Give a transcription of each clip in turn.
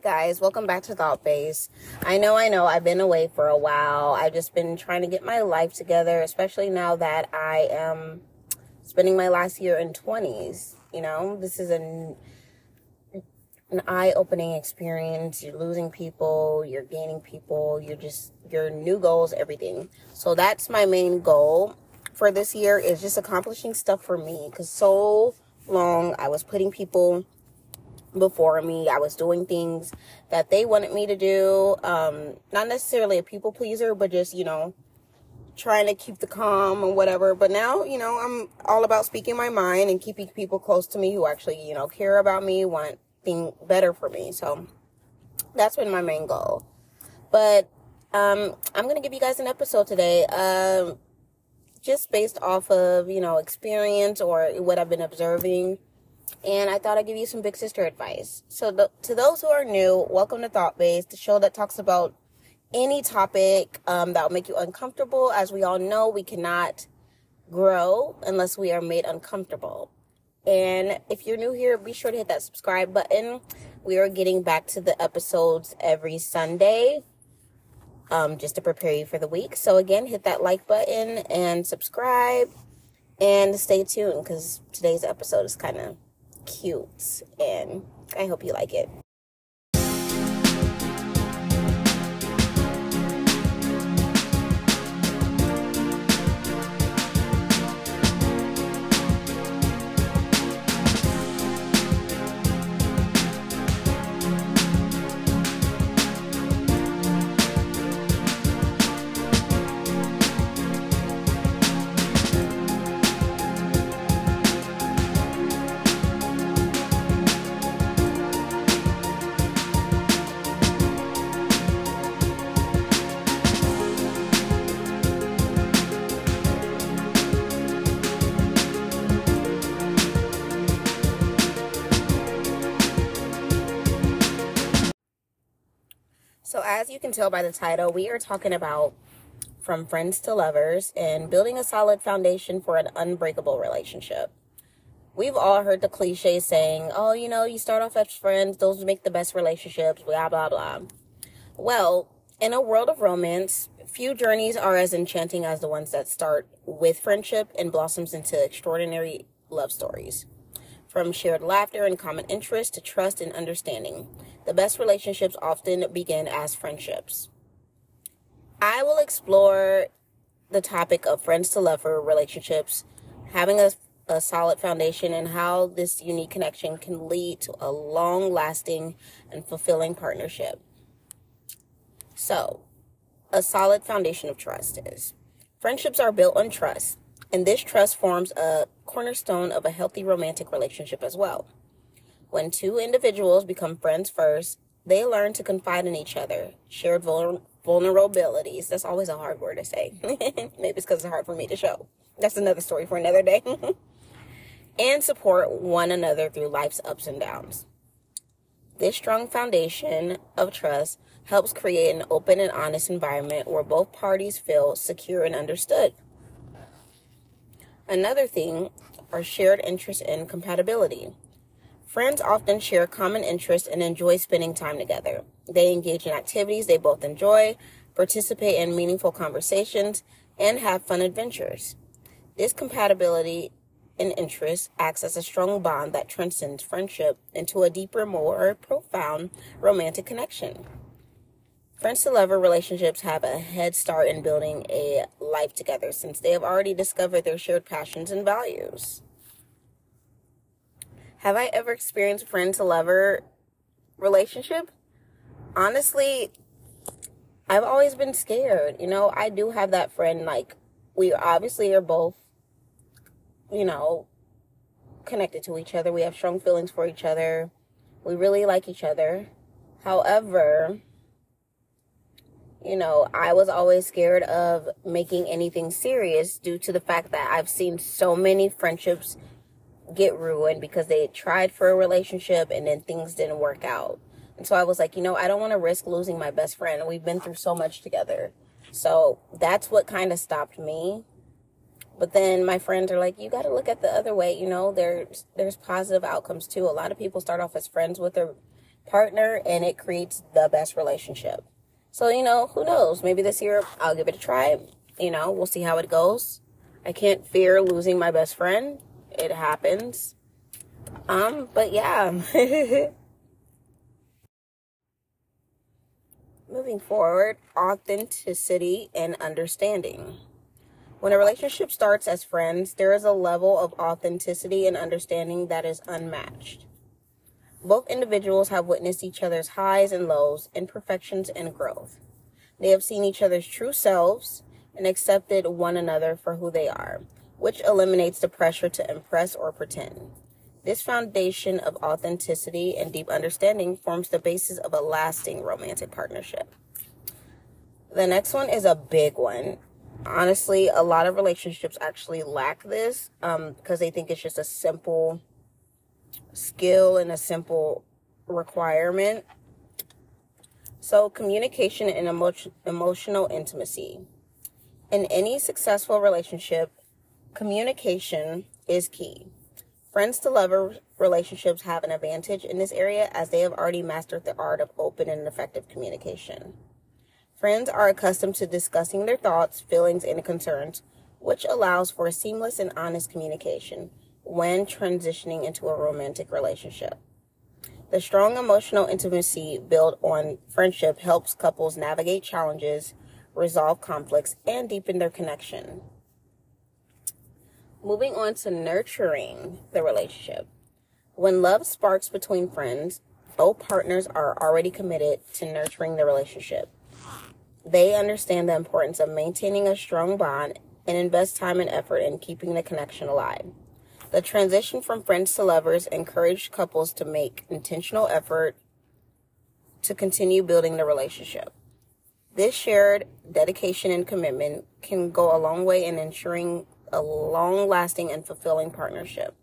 guys, welcome back to Thought Base. I know, I know, I've been away for a while. I've just been trying to get my life together, especially now that I am spending my last year in 20s. You know, this is an, an eye opening experience. You're losing people, you're gaining people, you're just, your new goals, everything. So that's my main goal for this year is just accomplishing stuff for me because so long I was putting people before me. I was doing things that they wanted me to do. Um, not necessarily a people pleaser, but just, you know, trying to keep the calm and whatever. But now, you know, I'm all about speaking my mind and keeping people close to me who actually, you know, care about me, want thing better for me. So that's been my main goal. But um, I'm gonna give you guys an episode today. Um, just based off of, you know, experience or what I've been observing and I thought I'd give you some big sister advice. So, the, to those who are new, welcome to Thought Base, the show that talks about any topic um, that will make you uncomfortable. As we all know, we cannot grow unless we are made uncomfortable. And if you're new here, be sure to hit that subscribe button. We are getting back to the episodes every Sunday um, just to prepare you for the week. So, again, hit that like button and subscribe and stay tuned because today's episode is kind of cute and I hope you like it. You can tell by the title, we are talking about from friends to lovers and building a solid foundation for an unbreakable relationship. We've all heard the cliche saying, oh, you know, you start off as friends, those make the best relationships, blah, blah, blah. Well, in a world of romance, few journeys are as enchanting as the ones that start with friendship and blossoms into extraordinary love stories. From shared laughter and common interests to trust and understanding, the best relationships often begin as friendships. I will explore the topic of friends to lover relationships, having a, a solid foundation, and how this unique connection can lead to a long lasting and fulfilling partnership. So, a solid foundation of trust is friendships are built on trust, and this trust forms a cornerstone of a healthy romantic relationship as well. When two individuals become friends first, they learn to confide in each other, shared vul- vulnerabilities. That's always a hard word to say. Maybe it's because it's hard for me to show. That's another story for another day. and support one another through life's ups and downs. This strong foundation of trust helps create an open and honest environment where both parties feel secure and understood. Another thing are shared interests and compatibility. Friends often share common interests and enjoy spending time together. They engage in activities they both enjoy, participate in meaningful conversations, and have fun adventures. This compatibility in interests acts as a strong bond that transcends friendship into a deeper, more profound romantic connection. Friends to lover relationships have a head start in building a life together since they have already discovered their shared passions and values. Have I ever experienced a friend to lover relationship? Honestly, I've always been scared. You know, I do have that friend, like, we obviously are both, you know, connected to each other. We have strong feelings for each other. We really like each other. However, you know, I was always scared of making anything serious due to the fact that I've seen so many friendships get ruined because they tried for a relationship and then things didn't work out. And so I was like, you know, I don't want to risk losing my best friend. We've been through so much together. So that's what kind of stopped me. But then my friends are like, you got to look at the other way. You know, there's, there's positive outcomes too. A lot of people start off as friends with their partner and it creates the best relationship. So, you know, who knows? Maybe this year I'll give it a try. You know, we'll see how it goes. I can't fear losing my best friend. It happens. Um, but yeah. Moving forward, authenticity and understanding. When a relationship starts as friends, there is a level of authenticity and understanding that is unmatched. Both individuals have witnessed each other's highs and lows, imperfections and growth. They have seen each other's true selves and accepted one another for who they are, which eliminates the pressure to impress or pretend. This foundation of authenticity and deep understanding forms the basis of a lasting romantic partnership. The next one is a big one. Honestly, a lot of relationships actually lack this um, because they think it's just a simple skill and a simple requirement. So, communication and emo- emotional intimacy. In any successful relationship, communication is key. Friends to lover relationships have an advantage in this area as they have already mastered the art of open and effective communication. Friends are accustomed to discussing their thoughts, feelings, and concerns, which allows for seamless and honest communication when transitioning into a romantic relationship. The strong emotional intimacy built on friendship helps couples navigate challenges, resolve conflicts, and deepen their connection. Moving on to nurturing the relationship. When love sparks between friends, both partners are already committed to nurturing the relationship. They understand the importance of maintaining a strong bond and invest time and effort in keeping the connection alive. The transition from friends to lovers encouraged couples to make intentional effort to continue building the relationship. This shared dedication and commitment can go a long way in ensuring a long lasting and fulfilling partnership.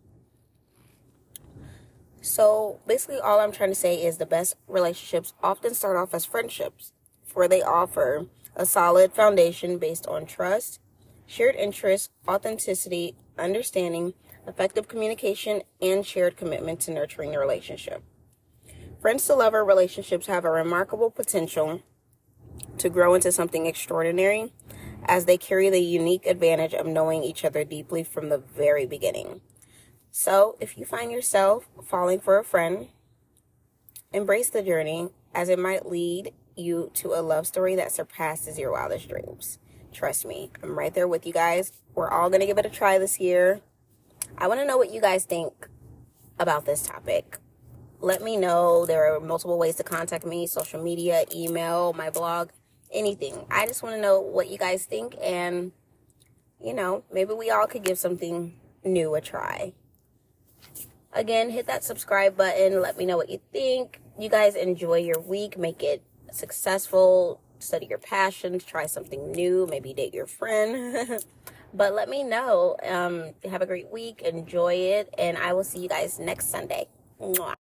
So basically, all I'm trying to say is the best relationships often start off as friendships, where they offer a solid foundation based on trust, shared interests, authenticity, understanding, effective communication, and shared commitment to nurturing the relationship. Friends to lover relationships have a remarkable potential to grow into something extraordinary as they carry the unique advantage of knowing each other deeply from the very beginning. So, if you find yourself falling for a friend, embrace the journey as it might lead you to a love story that surpasses your wildest dreams. Trust me, I'm right there with you guys. We're all going to give it a try this year. I want to know what you guys think about this topic. Let me know. There are multiple ways to contact me social media, email, my blog anything. I just want to know what you guys think and you know, maybe we all could give something new a try. Again, hit that subscribe button. Let me know what you think. You guys enjoy your week. Make it successful. Study your passions. Try something new. Maybe date your friend. but let me know. Um, have a great week. Enjoy it. And I will see you guys next Sunday. Mwah.